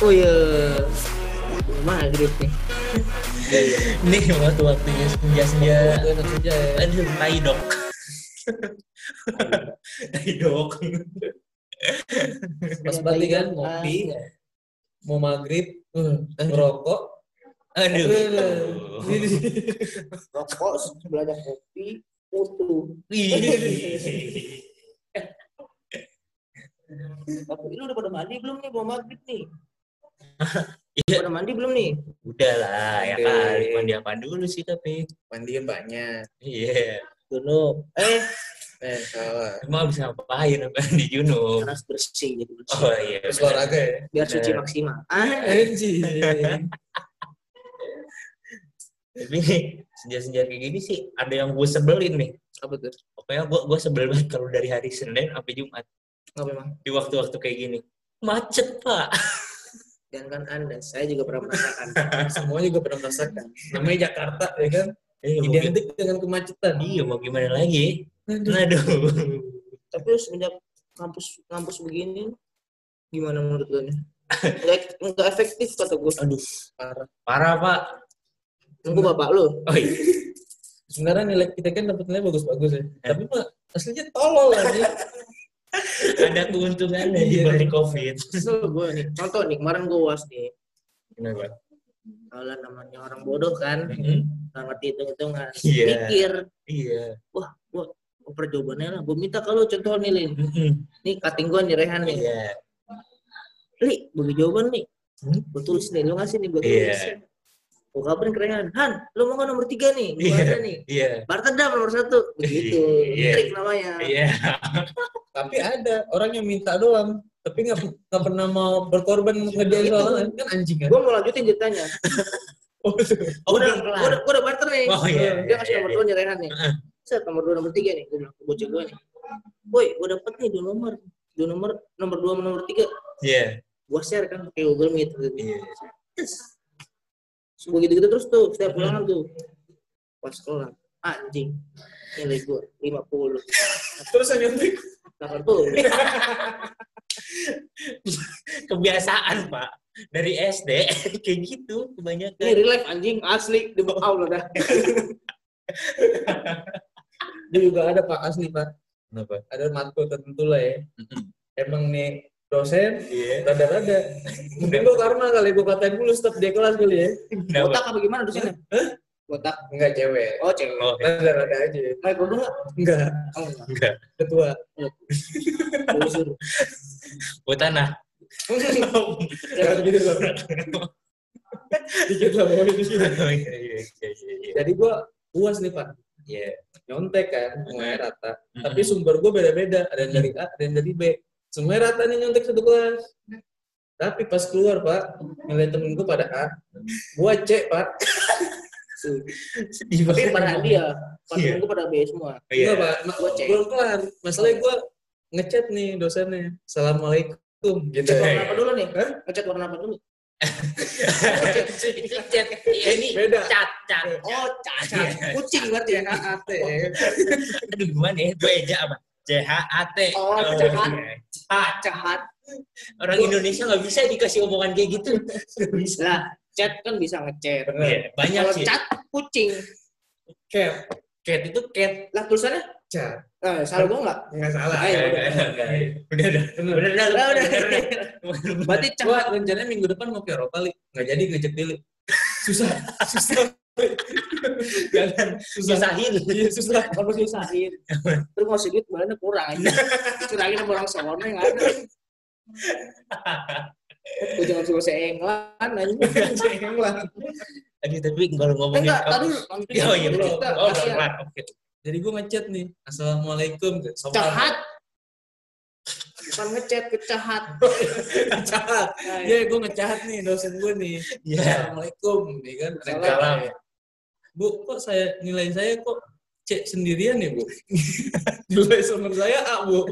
Oh iya. Maghrib nih. Nih waktu-waktunya senja-senja. Gue anak senja ya. Aduh, tai dok. tai dok. Pas balik kan ngopi, Iya. mau maghrib, uh, ngerokok. Aduh. Rokok sebelahnya kopi. Ih. Tapi lu udah pada mandi belum nih? Mau maghrib nih. Iya. Pada mandi belum nih? Udah lah, ya kali. Mandi apa dulu sih tapi? Mandi kan banyak. Iya. Junub. Eh, eh salah. Emang bisa ngapain apa di Junub? Harus bersih jadi bersih. Oh iya. Terus olahraga ya? Biar suci maksimal. Ah, Anjing. Tapi senja-senja kayak gini sih ada yang gue sebelin nih. apa tuh? Pokoknya gue gue sebel banget kalau dari hari Senin sampai Jumat Apa emang? di waktu-waktu kayak gini. Macet pak. Dan kan anda, saya juga pernah merasakan. Semua juga pernah merasakan. Namanya Jakarta ya kan. Eh, mau gi- Identik dengan kemacetan. iya mau gimana lagi? Aduh. Aduh. Tapi semenjak kampus kampus begini, gimana menurut lu nih? Nggak, nggak efektif kata gue. Aduh. Parah. Parah pak. Tunggu bapak lu. Oh iya. Sebenarnya nilai kita kan dapat nilai bagus-bagus ya. Tapi mah aslinya tolol lagi. Ada keuntungannya di Iya. balik COVID. Kesel gue nih. Contoh nih, kemarin gue uas nih. Kenapa? Kalau namanya orang bodoh kan, Mhm. nggak ngerti hitung-hitungan. Iya. Mikir, Iya. wah, gue oper jawabannya lah. Gue minta kalau contoh nih, Lin. Nih, cutting gue nih, Rehan nih. Iya. Li, bagi jawaban nih. Hmm? Gue tulis nih, lu ngasih nih, gue Iya. tulis. Gue kabarin ke Rehan. Han, lu mau nggak nomor tiga nih? Gue Iya. ada nih. Iya. Bartendam nomor satu. Begitu. Iya. Trik namanya. Iya. Tapi ada orang yang minta doang. Tapi nggak nggak pernah mau berkorban ngerjain soalnya kan anjing kan. Gue mau lanjutin ceritanya. Oh, Oh, udah, gua udah, gua udah barter nih. Oh, iya, Dia kasih iya, nomor iya. dua nih Rehan nih. Set nomor dua nomor tiga nih. Gue bilang ke bocah gue nih. Boy, gue dapet nih dua nomor. Dua nomor, nomor dua sama nomor tiga. Iya. Gue share kan pakai Google Meet. Gitu. Iya. Terus, begitu gitu terus tuh setiap pulangan tuh. Pas sekolah, anjing. Nilai gue 50. Terus yang nyontek 80. Kebiasaan pak. Dari SD kayak gitu kebanyakan. Ini real life anjing asli di bawah Allah dah. dia juga ada pak asli pak. Kenapa? Ada matkul tertentu lah ya. Emang nih dosen Iya. rada-rada. Mungkin gua karena kali gua katain dulu stop dia kelas kali ya. Botak apa gimana dosennya? Botak. Enggak cewek. Oh cewek. Oh, Rada-rada aja. Kayak gue nggak? Enggak. Oh enggak. Ketua. Buat tanah. Gitu loh. Dikit lah mau itu sih. Oh, iya, iya, iya, iya. Jadi gua puas nih pak. Iya. Nyontek kan, semuanya rata. Tapi sumber gua beda-beda. Ada yang dari A, ada yang dari B. Semuanya rata nih nyontek satu kelas. Tapi pas keluar pak, nilai temen gua pada A, gua C pak. Sedih Tapi pada dia, pada Iya. gue pada B semua. Iya. Enggak pak, Ma- Gua C. belum kelar. Masalahnya gua ngechat nih dosennya. Assalamualaikum. Gitu. Chat Iya. warna apa dulu nih? Hah? Ngechat warna apa dulu? Itu ini Beda. cat, cat. Oh, cacat. Kucing berarti ya. Aduh gimana ya? Gue eja apa? C-H-A-T. Oh, C-H-A-T. Cacat. Orang Indonesia nggak bisa dikasih omongan kayak gitu. Bisa. Lah, chat kan bisa ngechat. Iya, banyak Kalau sih. cat, kucing. Cat. Cat itu cat. Lah tulisannya? Cat. Nah, salah gue nggak? Enggak salah. Ayo, Enggak, udah. enggak, enggak. Udah, udah. Bener. Udah, udah. Udah, udah. udah. Berarti Gua cacat. rencananya minggu depan mau ke Eropa li. Nggak jadi ngecek dulu. Susah. Susah. Jangan susahin. Iya susah. Kalau susahin. Terus ngasih duit badannya kurang aja. Curangin sama orang sono yang ada. Gue jangan suruh saya England aja. England. Aduh, tapi kalau ngomongin Enggak, tadi Oh iya, belum. Oh, belum kelar. Oke. Jadi gue ngechat nih. Assalamualaikum. Cahat. Bukan ngechat, kecahat. Cahat. Nah, Iya, gue ngecahat nih dosen gue nih. Iya. Assalamualaikum. Nih kan. Salam. Bu, kok saya nilai saya kok C sendirian ya, Bu? nilai sumber saya A, Bu.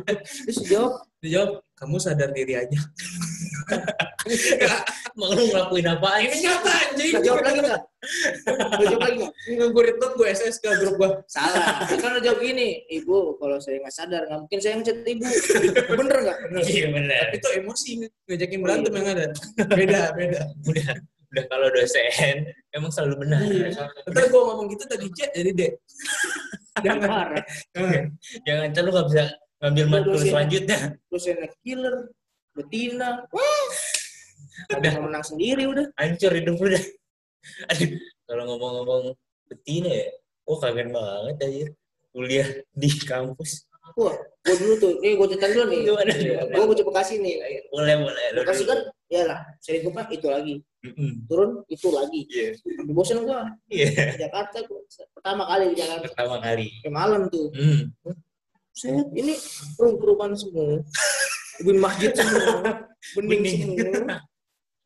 Terus jawab, Dijawab, kamu sadar diri aja. Mau lu ngelakuin apaan? Ini nyata anjing. Jawab lagi nggak? Jawab lagi nggak? Gue retweet gue SS ke grup gue. Salah. Kan udah jawab gini, ibu kalau saya nggak sadar nggak mungkin saya ngechat ibu. Bener nggak? Iya benar. Tapi itu emosi ngajakin berantem yang ada. Beda, beda. Udah udah kalau dosen emang selalu benar. Ntar gue ngomong gitu tadi J jadi D. Jangan. Parah. Jangan ntar lu nggak bisa ngambil Udah matkul dosen. selanjutnya. Naik killer, betina. Wah. Udah menang sendiri udah. Hancur hidup lu dah. Aduh, kalau ngomong-ngomong betina ya, oh kangen banget aja kuliah di kampus. Wah, gua dulu tuh, nih gua cerita dulu nih. Gua mau coba kasih nih. Boleh boleh. lu Bekasi dulu. kan, ya lah, seri gua itu lagi. Turun, itu lagi. Iya. Sampai bosan. Iya. Di Jakarta, gua, pertama kali di Jakarta. Pertama kali. Kayak malam tuh. Hmm. Saya ini rum keruman semua. Bin masjid semua. Bening, Bening. semua.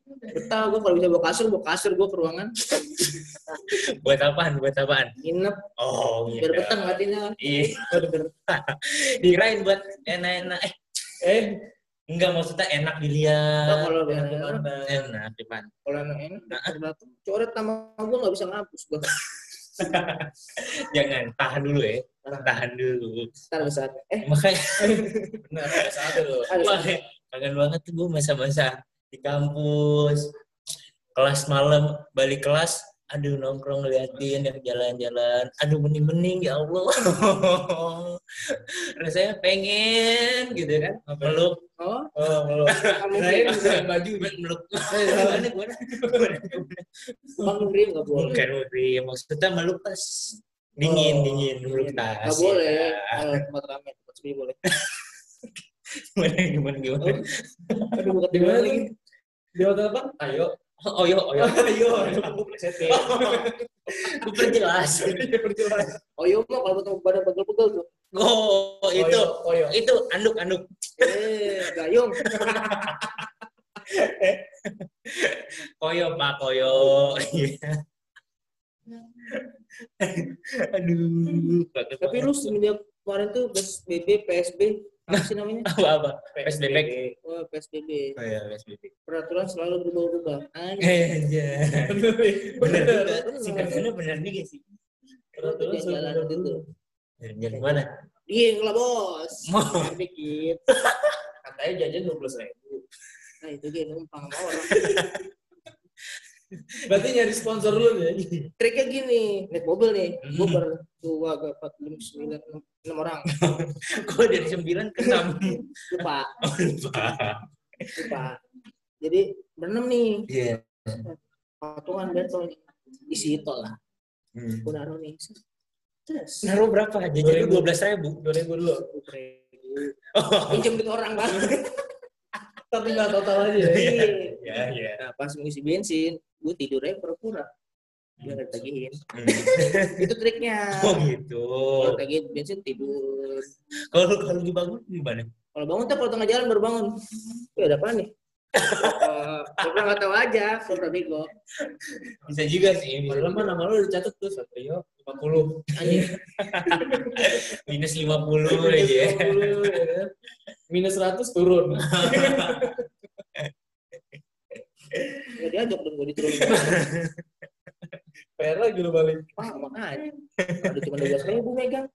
Betah gua kalau bisa bawa kasur, bawa kasur gua ke ruangan. Buat apaan? Buat apaan? Nginep, Oh, biar iya. betah hatinya. Iya. Biar Dirain buat enak-enak. Eh, Eh, enggak maksudnya enak Nah, dilihat. kalau enak enak? Enak di mana? kalau enak enak, terdatang. Coret sama gua nggak bisa ngapus gua. Jangan tahan dulu ya. Tahan dulu. Ntar besar. Eh, Makanya benar ada Makanya kangen banget tuh gue masa-masa di kampus kelas malam balik kelas aduh nongkrong ngeliatin yang jalan-jalan aduh bening-bening ya Allah rasanya pengen gitu kan meluk Oh, Oh, lain krim. dengan baju. meluk Eh, gimana gimana Bang krim nggak boleh. bukan Wuri. maksudnya meluk tas dingin Oh, dingin meluk dingin. tas Nggak boleh. ya. Kalau tempat rame, tempat sepi boleh. gimana gimana gimana Aduh, bukan Di mana lagi? Di hotel apa? Ayo. oh yo oh yo Ayo. Setting. gue perjelas Perjelas. Oh iya mah kalau ketemu badan pegel-pegel tuh. oh itu Oh, iya. itu anduk anduk Eh, gayung. koyo pak koyo Iya. aduh Tapi lu semenjak kemarin tuh PSBB, PSB, apa sih namanya? apa apa PSBB Oh, PSBB. oh ya PSBB Peraturan selalu berubah-ubah. Eh aja bener juga katanya bener juga sih Peraturan jalan itu. jalan mana Iya, lah bos. Mau. Dikit. Katanya jajan dua belas ribu. Nah, itu dia numpang orang. Berarti nyari sponsor dulu ya? Triknya gini, naik mobil nih, Hmm. gue berdua, gue empat, lima, sembilan, enam, orang. kok dari sembilan ke enam Lupa, oh lupa lupa. Jadi berenam nih, iya patungan betul nih. Isi tol lah. Hmm. Gue naruh nih. Terus. naruh berapa jajan dua belas ribu Dua ribu dulu. oh Pinjam duit orang bang. Tapi nggak total aja ya. Iya. ya ya Nah, pas mengisi bensin, gue tidur aja pura-pura. Biar nggak ditagihin. Hmm. Itu triknya. oh gitu Kalau tagihin bensin tidur. kalau kalau dibangun gimana Kalau bangun tuh kalau tengah jalan baru bangun. Ya ada apa nih? Pura nggak tahu aja, pura bego. bisa juga sih bisa mah nama lu udah dicatat tuh Satrio 50. Anjing. minus 50 aja ya. 50? Minus 100 turun. Nggak diajak dong gue diturunin. PR lagi lu balik. Wah, makanya. Ada cuma 12 ribu megang.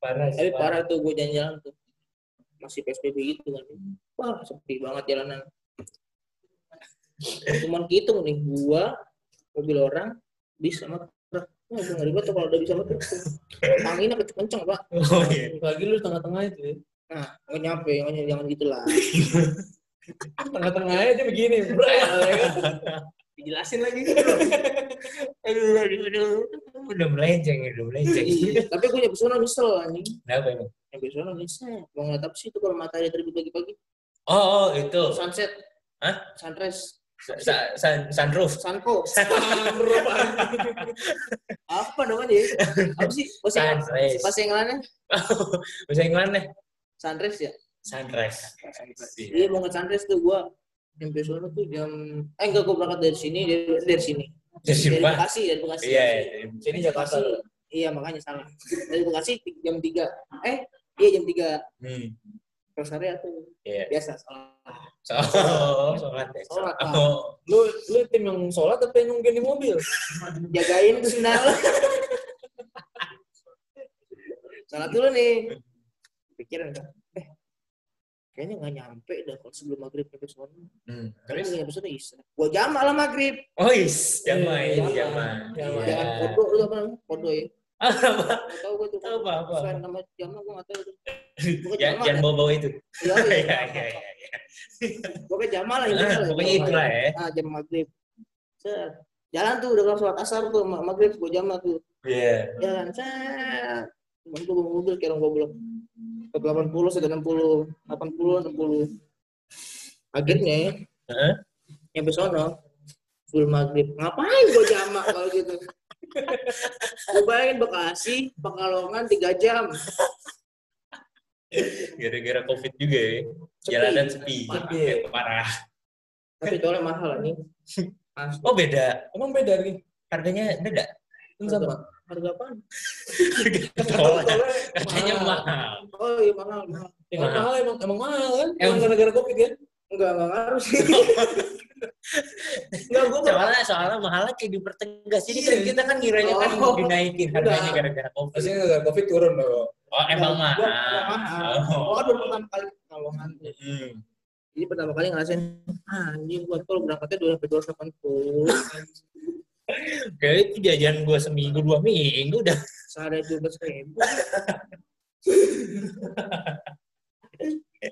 parah Tapi sih, parah tuh gue jalan-jalan tuh. Masih PSBB gitu kan. Wah, sepi banget jalanan. Cuman hitung nih, gua, mobil orang, bis sama truk. Wah, gue ngeri banget kalau udah bisa sama truk. Anginnya kenceng, Pak. oh iya Lagi lu tengah-tengah itu ya. Nah, nggak nyampe, nggak jangan gitu lah. Tengah-tengah aja begini. Dijelasin lagi. aduh aduh aduh udah melenceng udah melenceng Iya, Tapi gue nyampe sana nyesel anjing. kenapa emang Nyampe sana nyesel. Mau ngeliat apa sih itu kalau matahari terbit pagi-pagi? oh, oh itu Sunset. Hah? Sunrise. Sa- sun- sunroof Sunco. apa namanya ya? Apa sih? Bahasa Sunrise. bahasa Englandnya? bahasa Inggrisnya Sunrise ya? sunrise Iya mau ke sunrise tuh gua nyampe sana tuh jam eh enggak gua berangkat dari sini dari, dari sini. Dari Dari. Bekasi, dari Bekasi. iya Sini Jakarta. Bekasi. Iya makanya salah. Dari Bekasi jam 3. Eh, iya jam 3. hmm. Rest area tuh. Iya. Biasa sholat. Oh, sholat ya. Sholat. Oh, Lu lu tim yang sholat apa yang nungguin di mobil? Jagain tuh sendal. sholat dulu nih. Pikiran kan. Eh, kayaknya nggak nyampe dah kalau sebelum maghrib nyampe sono. hmm. Tapi nggak nyampe sono isya. Gua jamak lah maghrib. Oh, is, jamaah. Jamaah. Jangan podo lu apa namanya? Podo ya. Apa? Tahu gua tuh. Apa, apa? Selain nama nggak tahu tuh. Pokoknya Jangan, jangan ya. bawa-bawa itu. Iya, Iya, iya. iya, iya. Pokoknya lah Ah, intinya. Pokoknya itulah ya. Ah, jam maghrib. Set. Jalan tuh udah sholat asar tuh ma- maghrib gua jamak tuh. Iya. Jalan set. Cuman bawa mobil kira gua belum. 80, 160, 80, 60. Akhirnya ya, Heeh. nyampe sono full maghrib. Ngapain gua jamak kalau gitu? Gua bayangin Bekasi, Pekalongan 3 jam. Gara-gara covid juga ya. Sepi. Jalanan sepi. Sepi. Ya, parah. Tapi tolnya mahal nih. Asli. Oh beda. Emang beda nih? Harganya beda. Kan sama. Harga apaan? Tolak. Katanya mahal. Oh iya mahal, mahal. Ini Emang mahal. mahal emang emang mahal kan? Emang- gara-gara covid kan? Enggak, enggak ngaruh sih. Enggak, gua Soalnya soalnya mahalnya kayak dipertegas. Jadi kan kita kan ngiranya kan Oh. dinaikin harganya Udah. gara-gara covid. Pastinya gara-gara covid turun dong. Oh emang mahal. mahal. Oh. Oh, kan baru pertama kali tuh. Hmm. Jadi pertama kali ngerasain, ah, anjing gua tol berangkatnya dua sampai dua delapan puluh, Kayak itu jajan gua seminggu dua minggu udah. sehari dua belas ribu.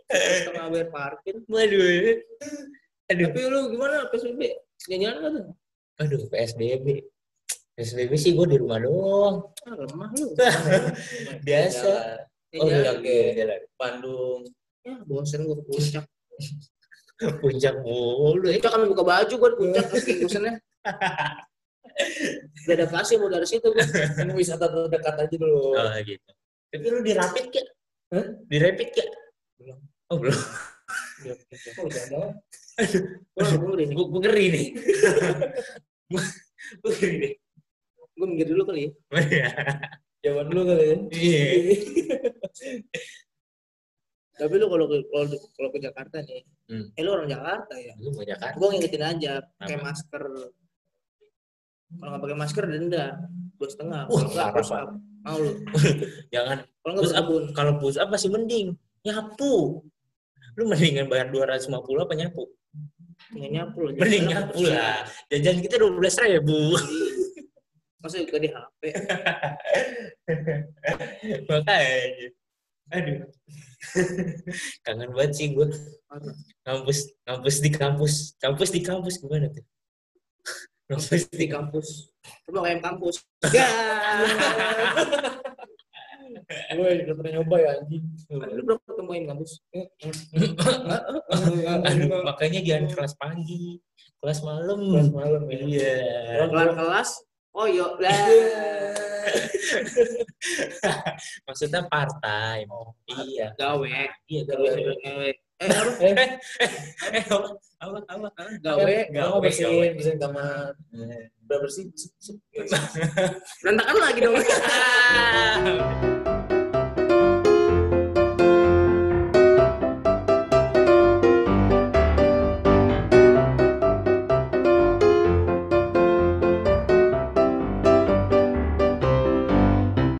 Setengah bayar parkir. Waduh. Aduh. Tapi lu gimana PSBB? Jalan-jalan nggak tuh? Aduh PSBB. PSBB sih gua di rumah doang. Ah, lemah lu. Biasa. Oh Jalan. iya, oke, jalan. Bandung. Ya, bosen gua ke puncak. Puncak mulu. ya. Puncak kami buka baju gua di puncak bosennya. Gak ada kasih mau dari situ gua. Ini wisata terdekat aja dulu. Oh gitu. Tapi lu di rapid kek? Hah? Di rapid kek? Belum. Oh belum. Oh, jangan. Gua gua ngeri nih. Gue gue ngeri nih. Gue ngeri nih. Gua minggir dulu kali ya. Zaman dulu kali ya. Iya. Tapi lu kalau kalau kalau ke Jakarta nih, Hmm. eh lu orang Jakarta ya. Lu mau Jakarta? Gua ngingetin aja pakai masker. Kalau nggak pakai masker denda dua setengah. Kalau nggak push up. Mau lu? Jangan Kalau nggak push up. Kalau push up masih mending. Nyapu. Lu mendingan bayar 250 apa nyapu? Nggak nyapu lah. Mending nyapu lah. Jajan kita 12 ribu. Masa juga di HP. Makanya. Aduh. Kangen banget sih gue. Kampus, kampus di kampus. Kampus di kampus gimana tuh? Kampus di kampus. Coba kayak kampus. Ya. Gue udah pernah nyoba ya anjing. Lu belum ketemuin kampus? Makanya jangan kelas pagi, kelas malam. Kelas malam ya. Iya. Kelar kelas. Oh yuk lah. Maksudnya part time. Iya. Gawe. Iya, Gawe. Gawe. Eh apa? Eh, Eh, Apa? Apa? apa? Gawe. Gawe bersihin, bersihin kamar. Udah bersih. sep. Berantakan lagi dong. Ah.